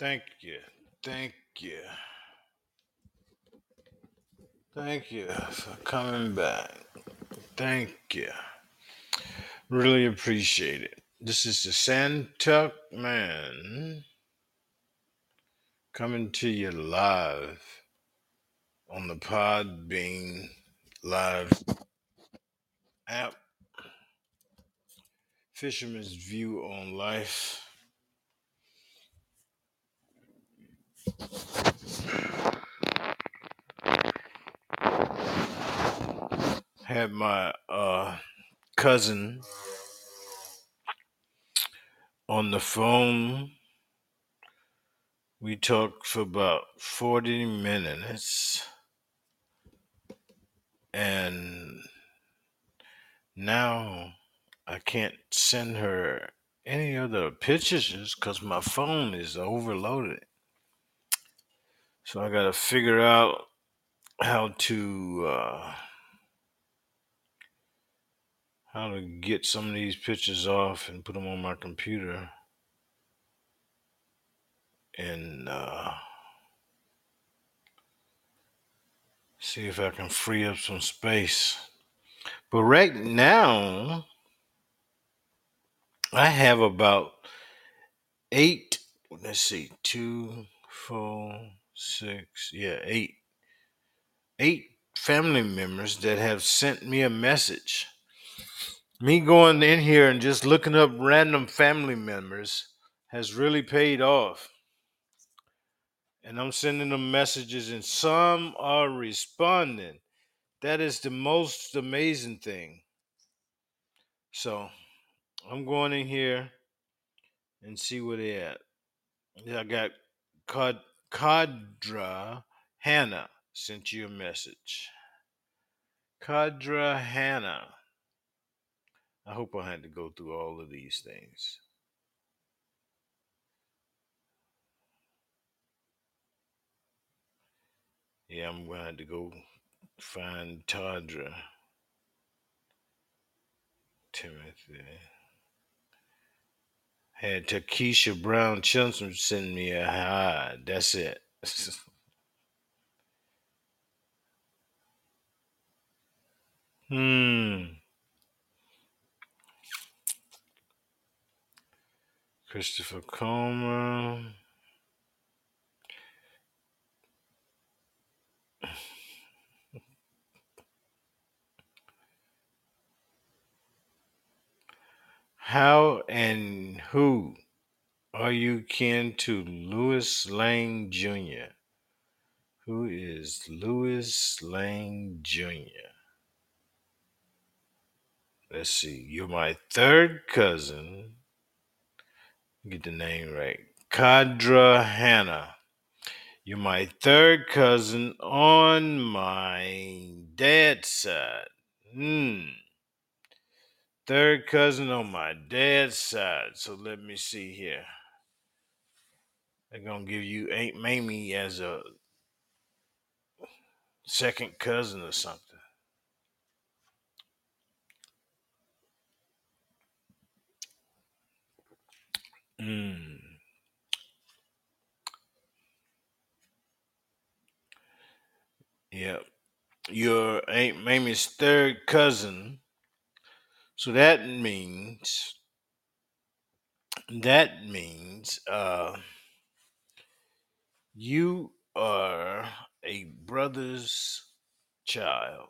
Thank you. Thank you. Thank you for coming back. Thank you. Really appreciate it. This is the Santuck Man coming to you live on the Pod Podbean Live app. Fisherman's View on Life. Had my uh, cousin on the phone. We talked for about 40 minutes. And now I can't send her any other pictures because my phone is overloaded. So I got to figure out how to uh, how to get some of these pictures off and put them on my computer and uh, see if I can free up some space. But right now, I have about eight. Let's see, two, four, six, yeah, eight, eight family members that have sent me a message. Me going in here and just looking up random family members has really paid off. And I'm sending them messages, and some are responding. That is the most amazing thing. So I'm going in here and see where they at. Yeah, I got Kad- Kadra Hannah sent you a message. Kadra Hannah. I hope I had to go through all of these things. Yeah, I'm gonna have to go find Tadra Timothy. Had Takesha Brown Chelmsford send me a hi. That's it. hmm. Christopher Comer. How and who are you kin to Louis Lang Jr.? Who is Louis Lang Jr.? Let's see. You're my third cousin. Get the name right. Kadra Hannah. You're my third cousin on my dad's side. Hmm. Third cousin on my dad's side. So let me see here. They're gonna give you Aunt Mamie as a second cousin or something. Hmm. Yep. You're Aunt Mamie's third cousin. So that means that means uh you are a brother's child.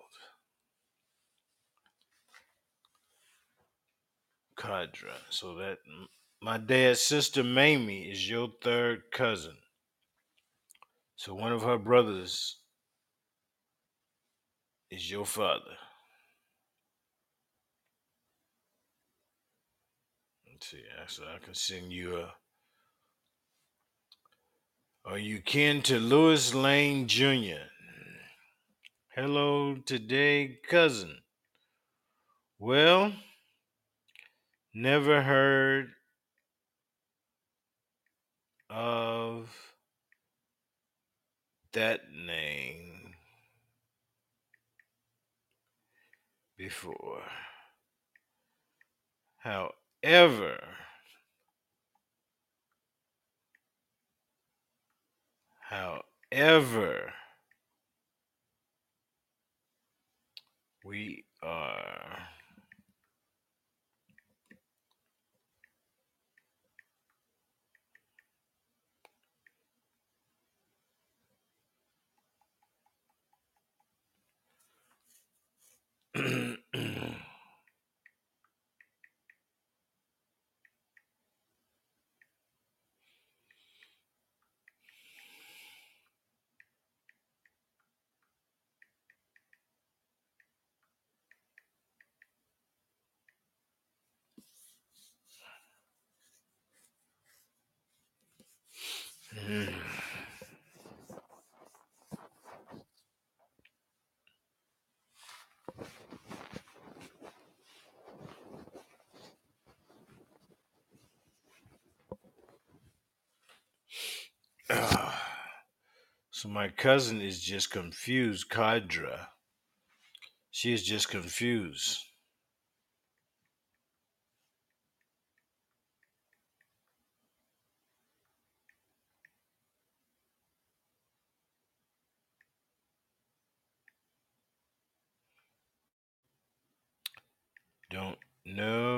Kadra. So that my dad's sister Mamie is your third cousin. So one of her brothers is your father. See. So I can send you a. Are you kin to Lewis Lane Jr.? Hello today, cousin. Well, never heard of that name before. However, ever. However we are. so my cousin is just confused, Kadra. She is just confused. Don't know.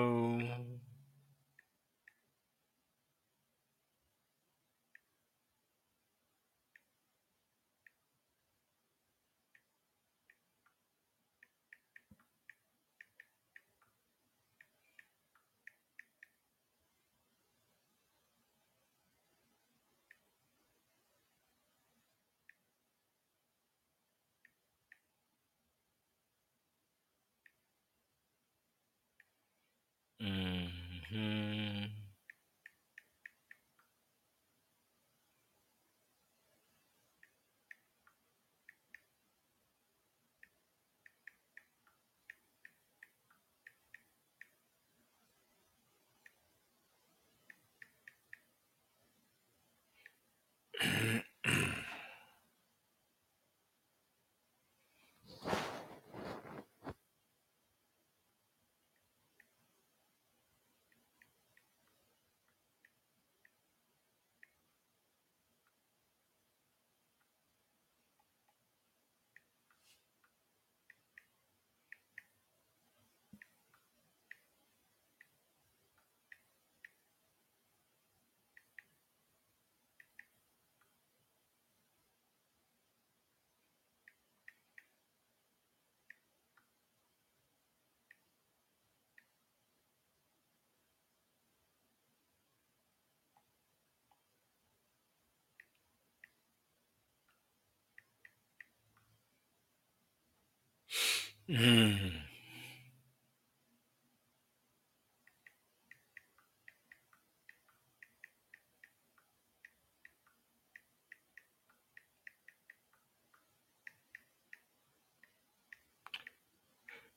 Mm.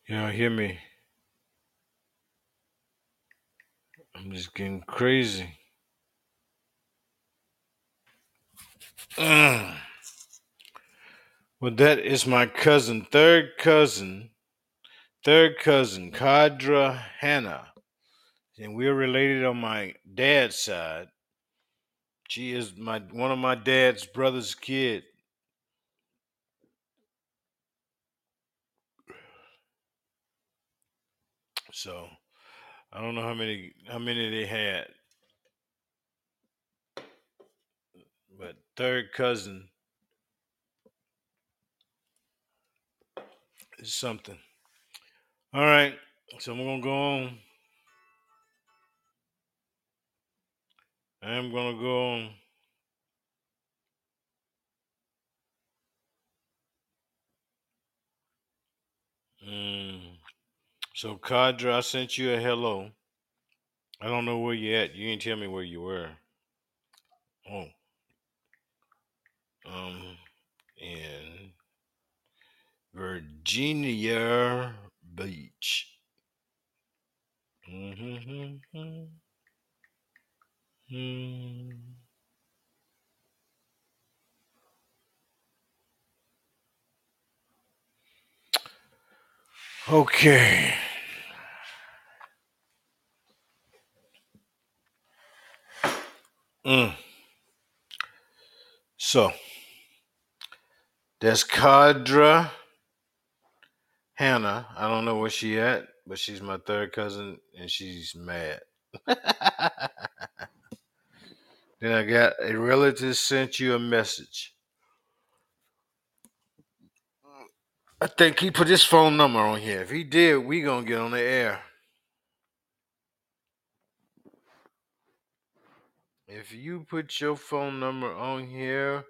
Y'all hear me? I'm just getting crazy. Mm. Well, that is my cousin, third cousin, third cousin, Kadra Hannah. And we're related on my dad's side. She is my one of my dad's brother's kid. So I don't know how many how many they had. But third cousin is something. All right. So I'm gonna go on. I'm gonna go on. Mm. So Kadra, I sent you a hello. I don't know where you at. You didn't tell me where you were. Oh. Um in Virginia Beach. Mm-hmm. Mm. Okay. Mm. So There's Kadra Hannah. I don't know where she at, but she's my third cousin, and she's mad. then I got a relative sent you a message. I think he put his phone number on here. If he did, we gonna get on the air. If you put your phone number on here,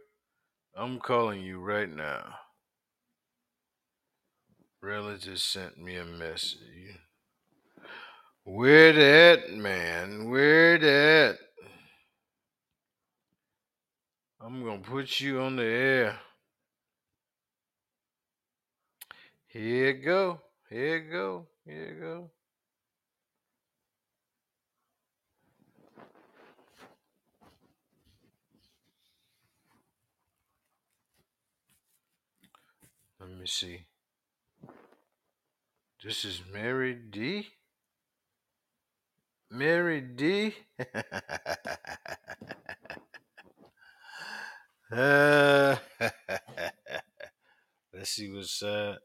I'm calling you right now. Relative sent me a message. Where that man? Where that? I'm gonna put you on the air. Here you go. Here you go. Here you go. Let me see. This is Mary D. Mary D. Uh, let's see what's uh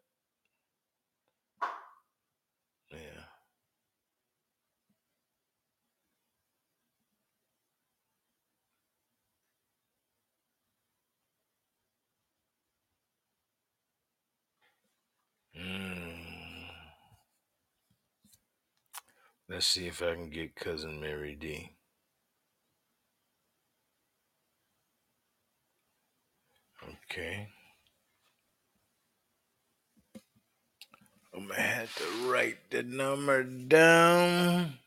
Let's see if I can get cousin Mary D. Okay. I'm gonna have to write the number down.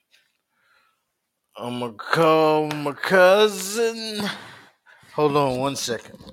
I'm gonna call my cousin. Hold on one second.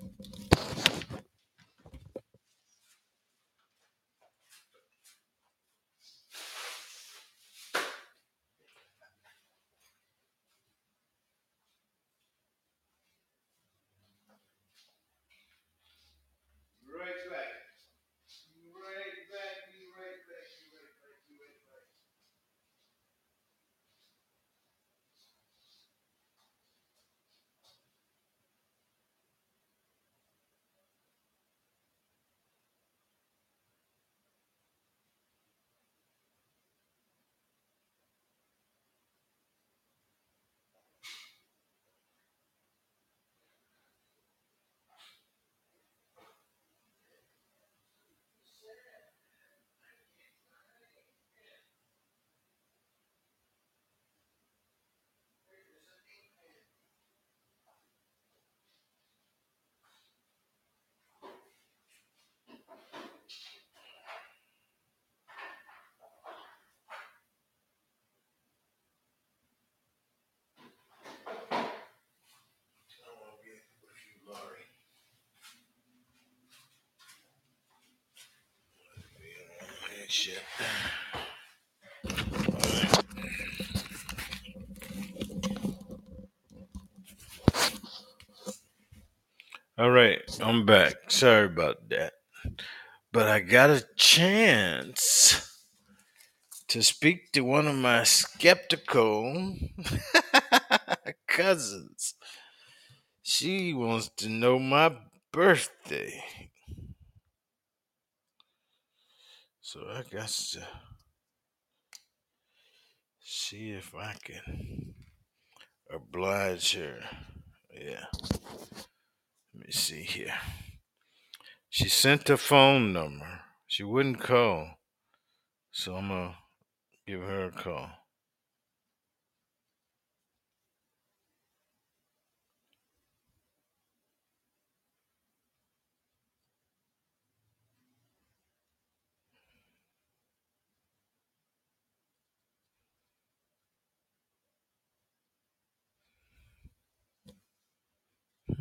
Shit. All right, I'm back. Sorry about that. But I got a chance to speak to one of my skeptical cousins. She wants to know my birthday. So I got to see if I can oblige her. Yeah. Let me see here. She sent her phone number. She wouldn't call. So I'm going to give her a call.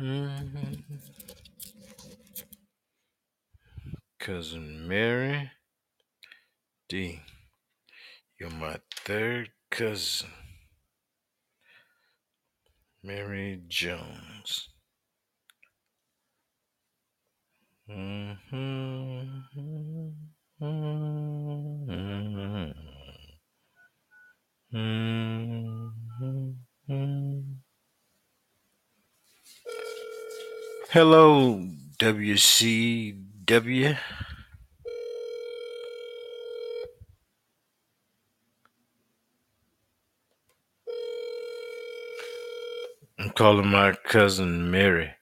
Mm-hmm. Cousin Mary D. You're my third cousin. Mary Jones. Mm-hmm. Mm-hmm. Hello, WCW. I'm calling my cousin Mary.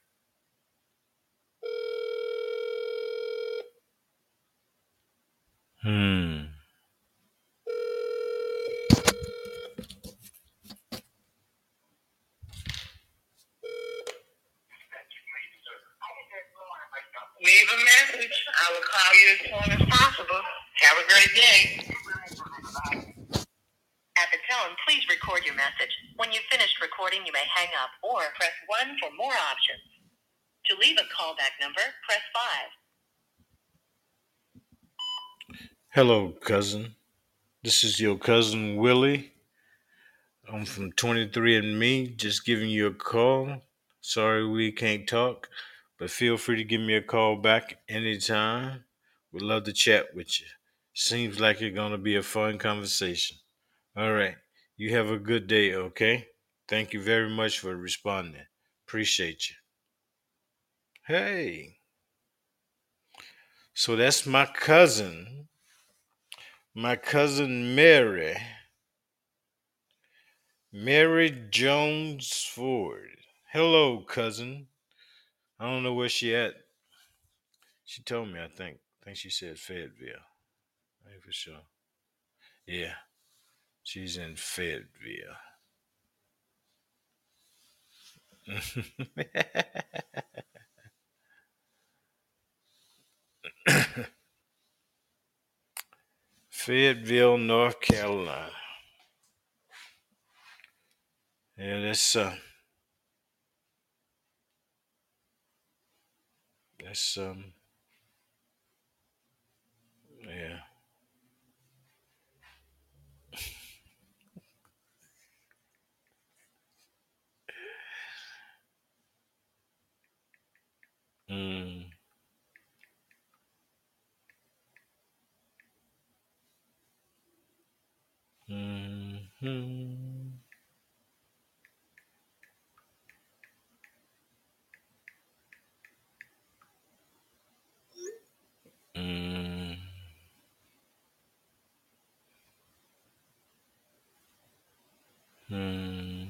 Hmm. Leave a message. I will call you as soon as possible. Have a great day. At the tone, please record your message. When you've finished recording, you may hang up or press 1 for more options. To leave a callback number, press 5. Hello, cousin. This is your cousin Willie. I'm from 23andMe, just giving you a call. Sorry we can't talk, but feel free to give me a call back anytime. We'd love to chat with you. Seems like it's going to be a fun conversation. All right. You have a good day, okay? Thank you very much for responding. Appreciate you. Hey. So that's my cousin. My cousin Mary. Mary Jones Ford. Hello, cousin. I don't know where she at. She told me, I think. I think she said Fayetteville. I ain't for sure. Yeah. She's in Fayetteville. Fayetteville, North Carolina. Yeah, that's uh that's um yeah. Mm. Mm-hmm. Mm. Mm.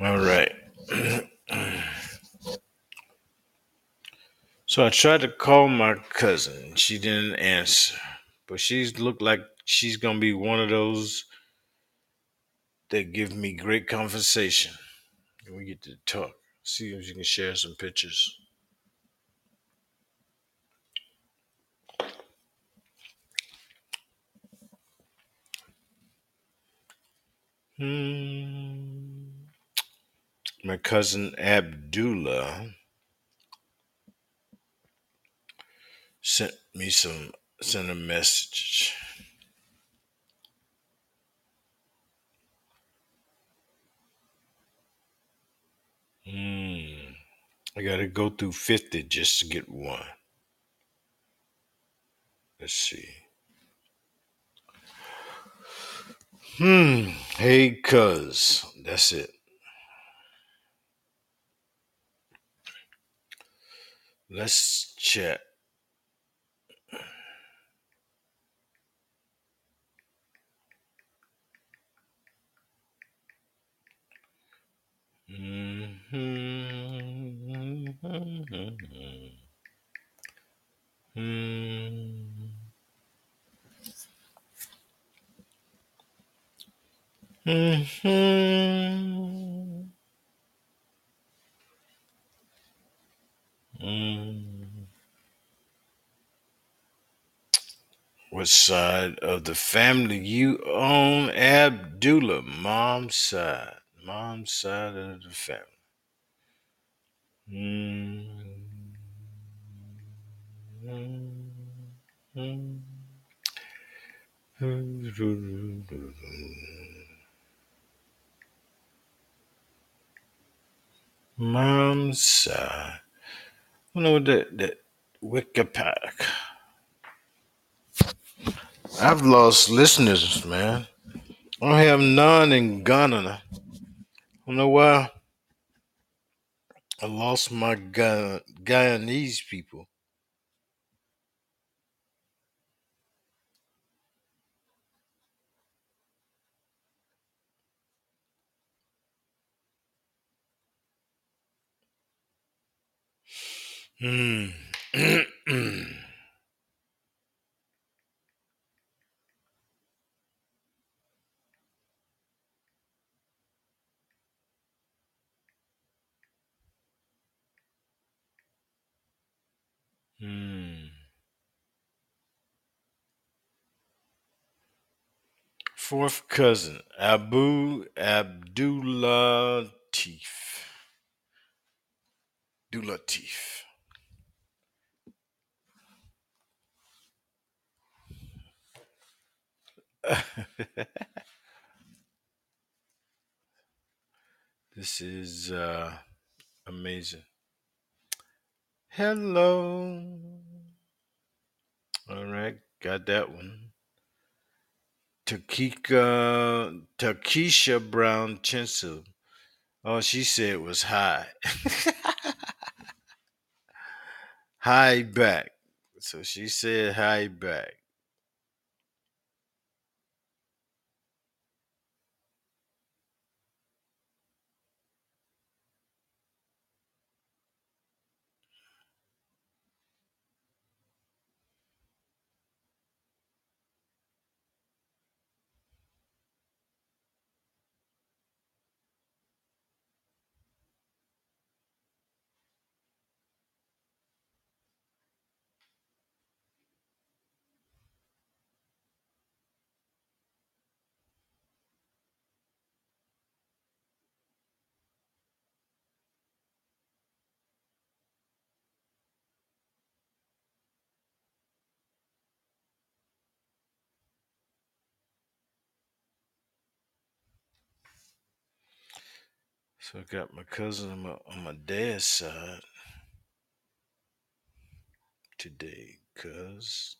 All right. I tried to call my cousin. She didn't answer. But she's looked like she's gonna be one of those that give me great conversation. And we get to talk. See if you can share some pictures. Hmm. My cousin Abdullah sent me some sent a message. Hmm. I gotta go through 50 just to get one. Let's see. Hmm. Hey, cuz. That's it. Let's chat. What side of the family you own, Abdullah? Mom's side. Mom's side of the family. Mom's side. I know what that that Wikipack. I've lost listeners, man. I have none in Ghana. Know why. I lost my Ga- Guyanese people. Hmm. Hmm. Fourth cousin, Abu Abdulatif. Abdulatif. this is uh, amazing. Hello. All right, got that one. Takika Takesha Brown Chinsu. Oh, she said it was high. high back. So she said high back. So I got my cousin on my, on my dad's side today, cuz.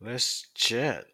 Let's chat.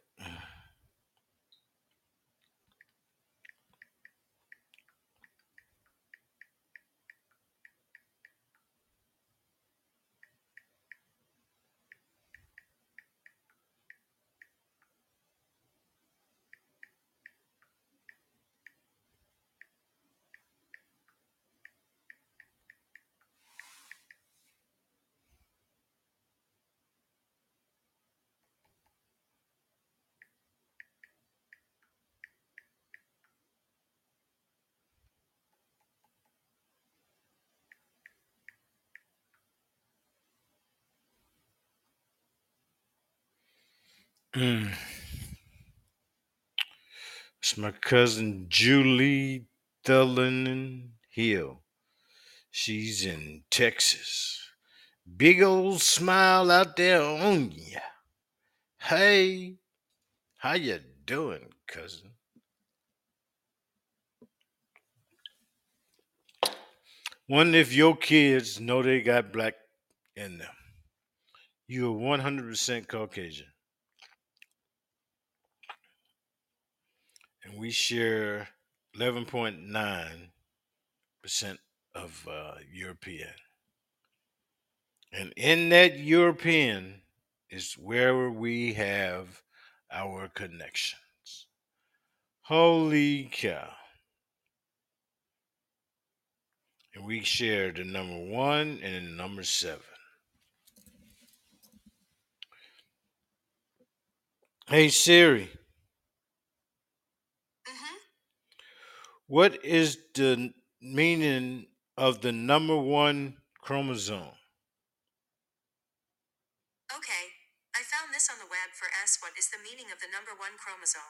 Mm. It's my cousin Julie Thelen Hill. She's in Texas. Big old smile out there on ya. Hey, how you doing, cousin? Wonder if your kids know they got black in them. You're 100% Caucasian. We share 11.9% of uh, European. And in that European is where we have our connections. Holy cow. And we share the number one and the number seven. Hey Siri, Mm-hmm. What is the meaning of the number one chromosome? Okay. I found this on the web for S. What is the meaning of the number one chromosome?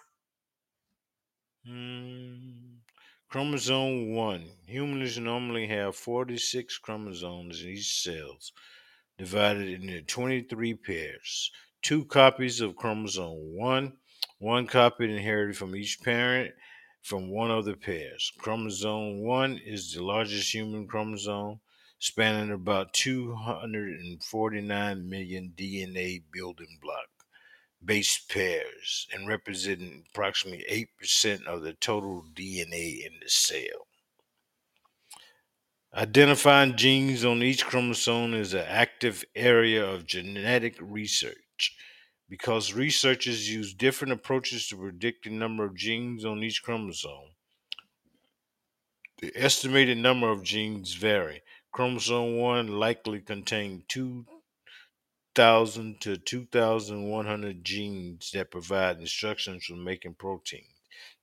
Hmm. Chromosome 1. Humans normally have 46 chromosomes in each cell, divided into 23 pairs. Two copies of chromosome 1, one copy inherited from each parent from one of the pairs. Chromosome 1 is the largest human chromosome, spanning about 249 million DNA building block. base pairs and representing approximately 8% of the total DNA in the cell. Identifying genes on each chromosome is an active area of genetic research because researchers use different approaches to predict the number of genes on each chromosome. The estimated number of genes vary. Chromosome 1 likely contains 2,000 to 2,100 genes that provide instructions for making proteins.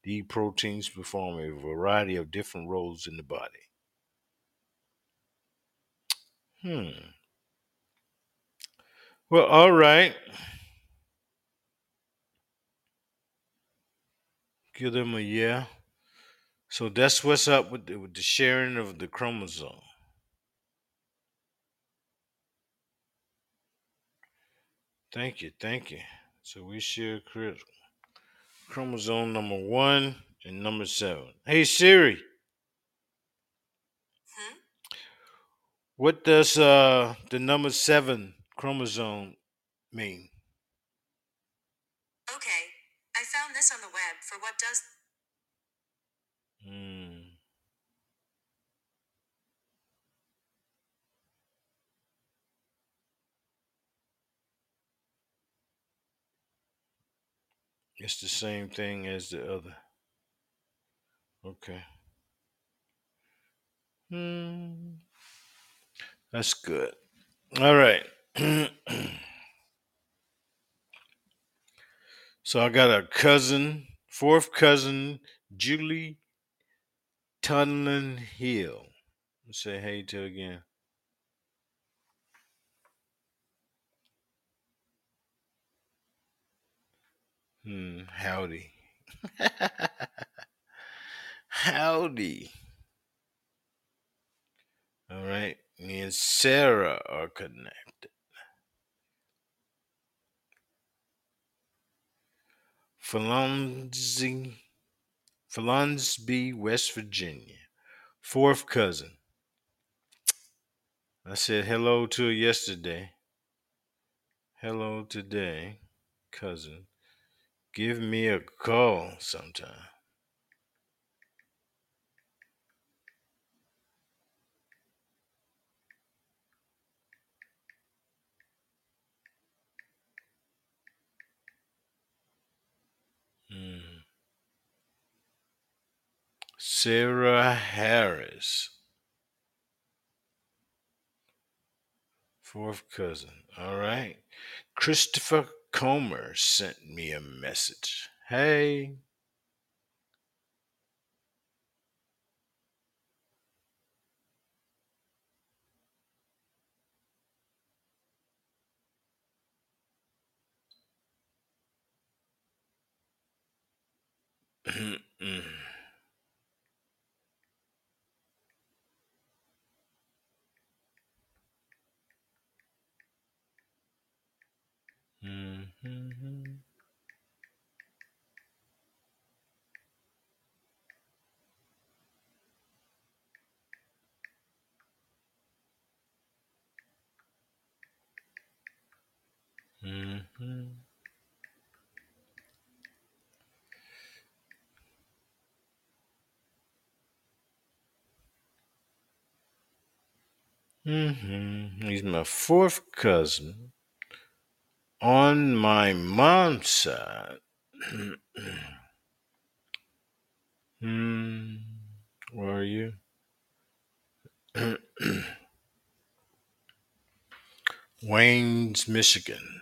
These proteins perform a variety of different roles in the body. Hmm. Well, all right. Give them a yeah. So that's what's up with the, with the sharing of the chromosome. Thank you, thank you. So we share chromosome number one and number seven. Hey Siri, Hmm? what does uh the number seven chromosome mean? Okay, I this on the web for what does. Hmm. It's the same thing as the other. Okay. Hmm. That's good. All right. so I got a cousin, fourth cousin, Julie Tunlin Hill. Say hey to again. Hmm. Howdy. Howdy. All right. Me and Sarah are connected. Philonsey, Philonsby, West Virginia. Fourth cousin. I said hello to her yesterday. Hello today, cousin. Give me a call sometime. Sarah Harris. Fourth cousin. All right. Christopher Comer sent me a message. Hey. Mm. Mhm. Mhm. Mhm. He's my fourth cousin on my mom's side. hmm. Where are you? Wayne's, Michigan.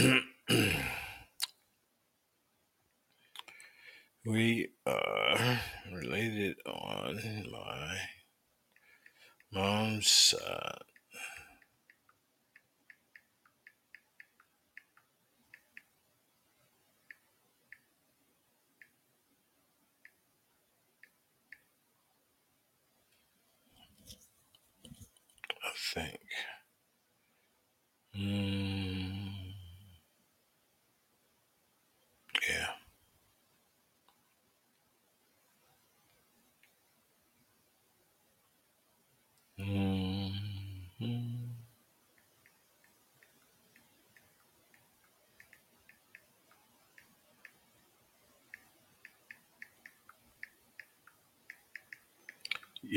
we are related on my mom's side.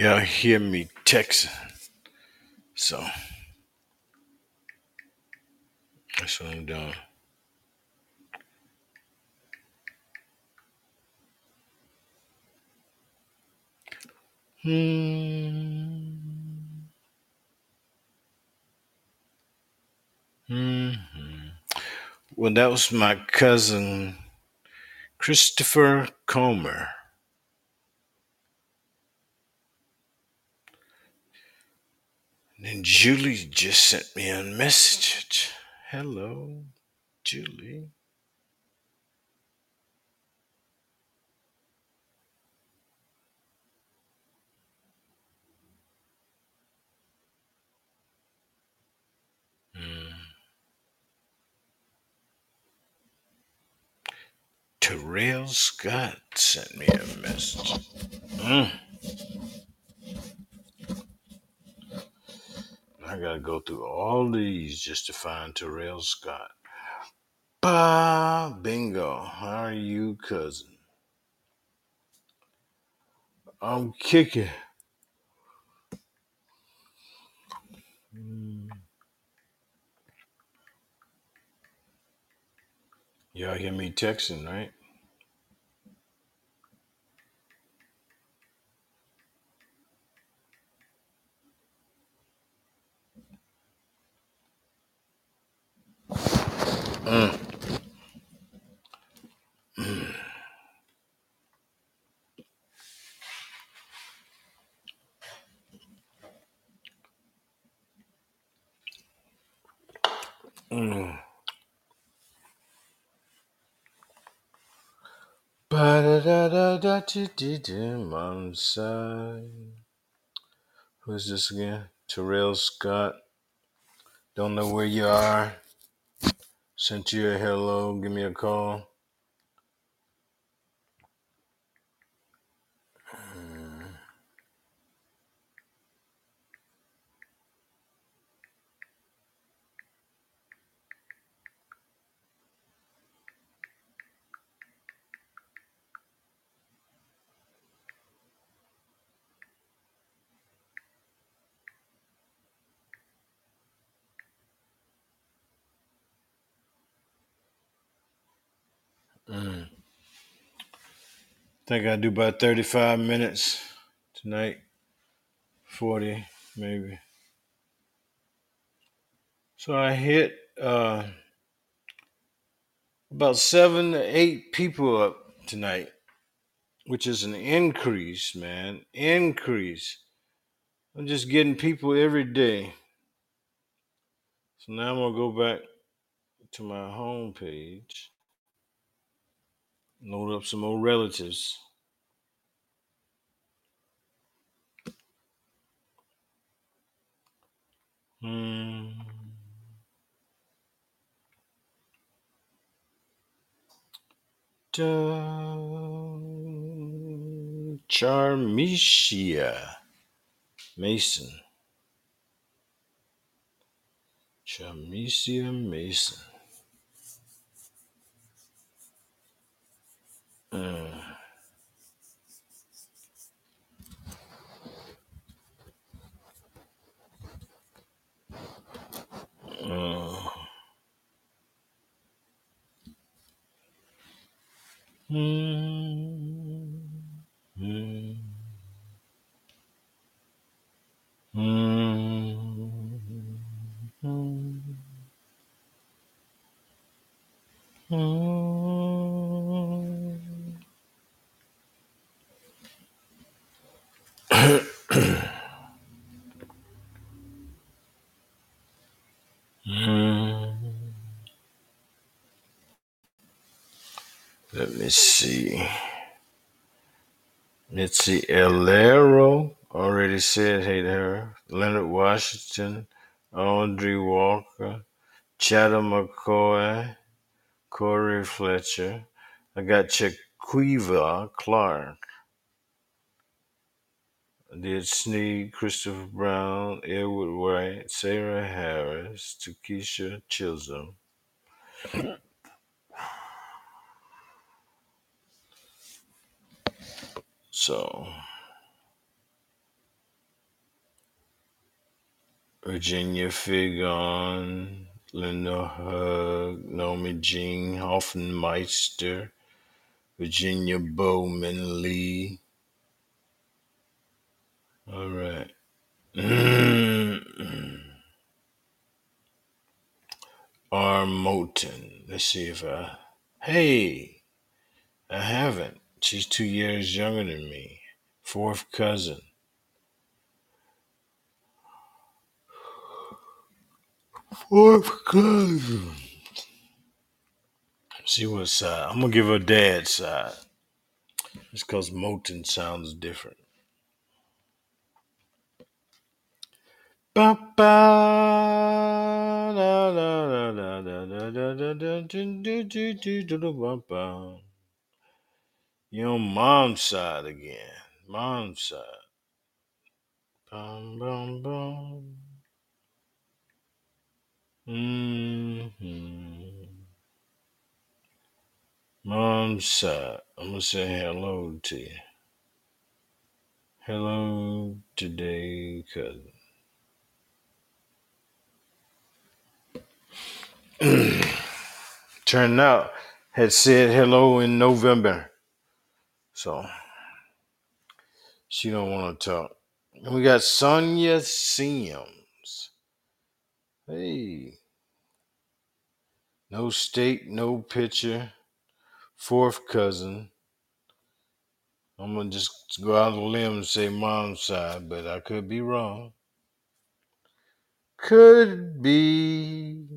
Y'all hear me texting. So that's what I'm doing. Hmm. hmm Well, that was my cousin Christopher Comer. And Julie just sent me a message. Hello, Julie. Mm. Terrell Scott sent me a message. Mm. I gotta go through all these just to find Terrell Scott. Bah, bingo. How are you, cousin? I'm kicking. Mm. Y'all hear me texting, right? Mm. Mm. Mm. Ba-da-da-da-da-da-da-da, Mom's side. Who's this again? Terrell Scott. Don't know where you are. Sent you a hello. Give me a call. I think I do about 35 minutes tonight. 40, maybe. So I hit uh, about seven to eight people up tonight, which is an increase, man. Increase. I'm just getting people every day. So now I'm gonna go back to my home page, load up some more relatives. Hmm. Charmicia Mason. Charmicia Mason. Uh, uh, hmm, hmm, hmm, hmm, hmm. Let me see. Mitzi Elero already said to her. Leonard Washington, Audrey Walker, Chatham McCoy, Corey Fletcher. I got Chiquiva Clark. Did Sneed, Christopher Brown, Edward White, Sarah Harris, Takesha Chisholm. So Virginia Figon, Linda Hug, Naomi Jean Hoffenmeister, Virginia Bowman Lee. All right. R. Moulton. Let's see if I. Hey, I haven't. She's two years younger than me. Fourth cousin. Fourth cousin. See what side. I'm gonna give her dad's side. Just because Moulton sounds different. Ba ba da da da da da da da da do do do do do do ba ba. You on mom's side again. Mom's side. Bum bum bum. Mm-hmm. Mom's side. I'm gonna say hello to you. Hello today, cousin. Turned out had said hello in November, so she don't want to talk. And we got Sonia Sims. Hey, no state, no picture. Fourth cousin. I'm gonna just go out on a limb and say mom's side, but I could be wrong. Could be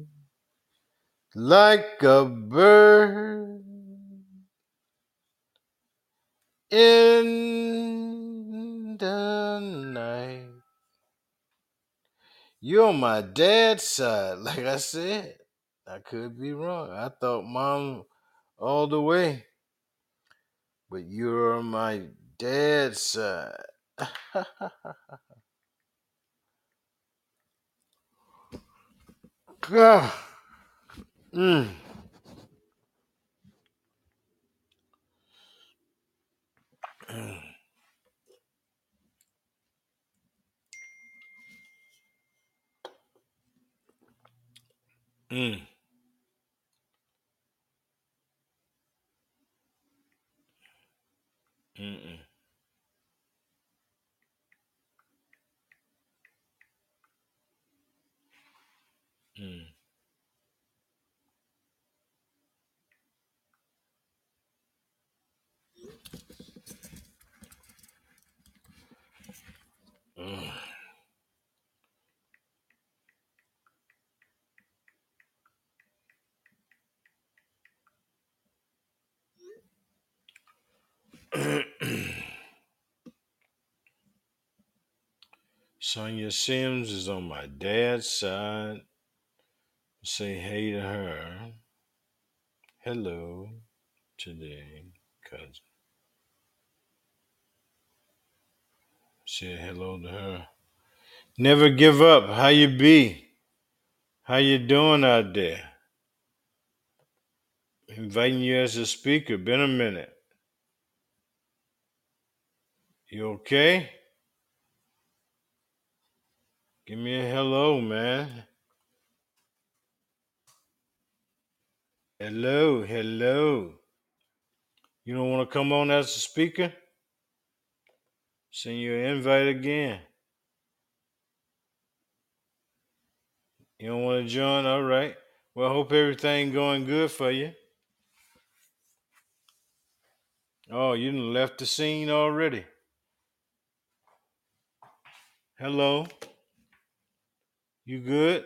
like a bird in the night. You're on my dad's side, like I said. I could be wrong. I thought mom all the way, but you're on my dad's side. God. Mm. Mm. Mm-mm. Mm. Ugh. Sonia Sims is on my dad's side. Say hey to her. Hello today, cousin. Say hello to her. Never give up. How you be? How you doing out there? Inviting you as a speaker. Been a minute. You okay? Give me a hello, man. Hello, hello. You don't want to come on as a speaker? Send you an invite again. You don't want to join? All right. Well, I hope everything going good for you. Oh, you done left the scene already. Hello. You good?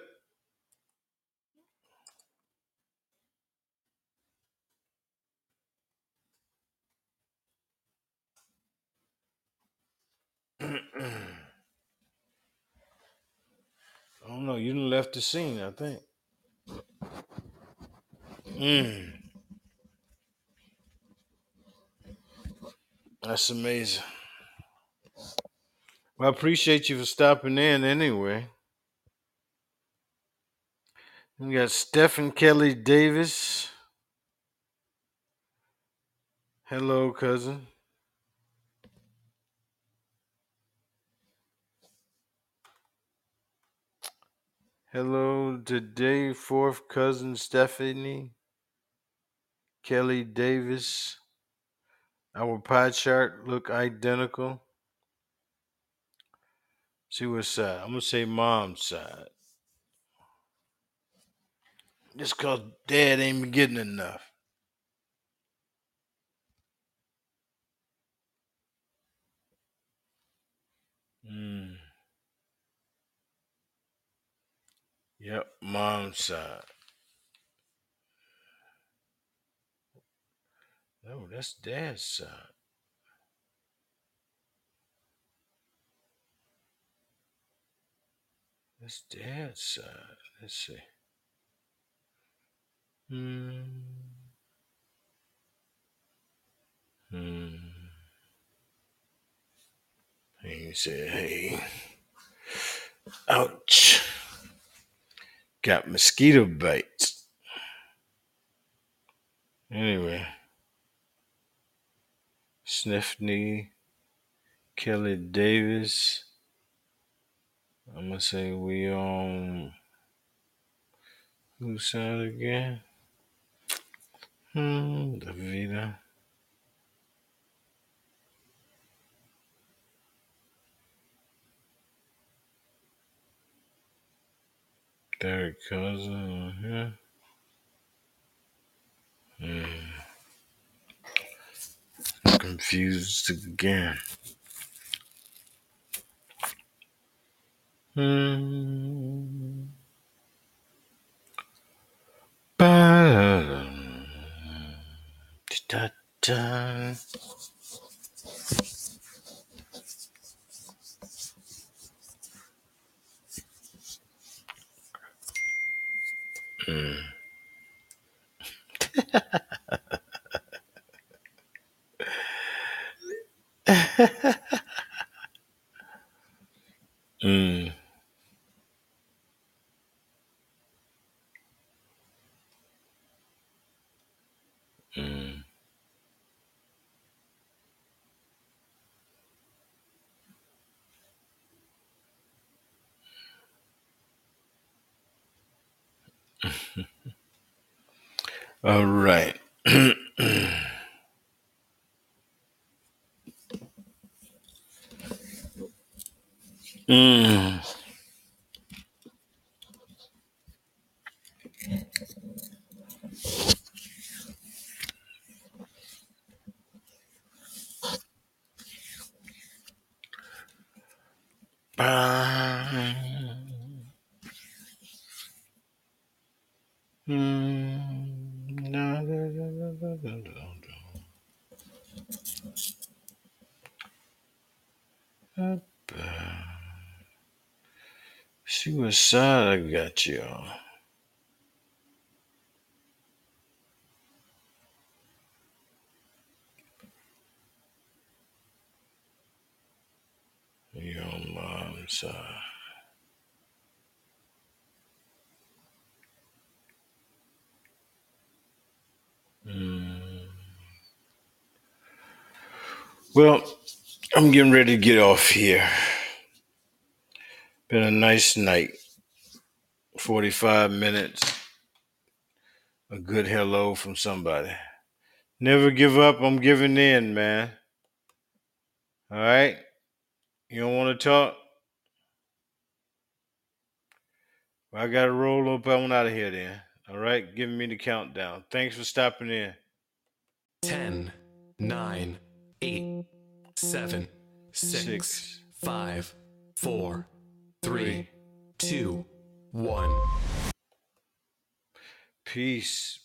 I don't know. You left the scene, I think. Mm, that's amazing. Well, I appreciate you for stopping in anyway. We got Stephen Kelly Davis. Hello, cousin. Hello today, fourth cousin Stephanie Kelly Davis. Our pie chart look identical. See what side? I'm gonna say mom's side. Just cause dad ain't been getting enough. Mm. Yep, mom's side. No, that's dad's side. Dad's side. Let's see. Hmm. Hmm. He said, hey. Ouch. Got mosquito bites. Anyway. Sniffney, Kelly Davis. I'm gonna say we on whose side again? Hmm, Davida. Third cousin, yeah. Hmm. Confused again. Ba-da-dum. Da-da. Mm. Mm. All right. Mm. Ba- Mm. Da- da- da- da- da- da- da- da. Ba- What side I got you on. You mom's side. Mm. Well, I'm getting ready to get off here. Been a nice night. 45 minutes. A good hello from somebody. Never give up. I'm giving in, man. All right? You don't want to talk? Well, I got to roll up on out of here then. All right? Giving me the countdown. Thanks for stopping in. 10, 9, 8, 7, 6, Six. 5, 4, 3, 2, 1. Peace.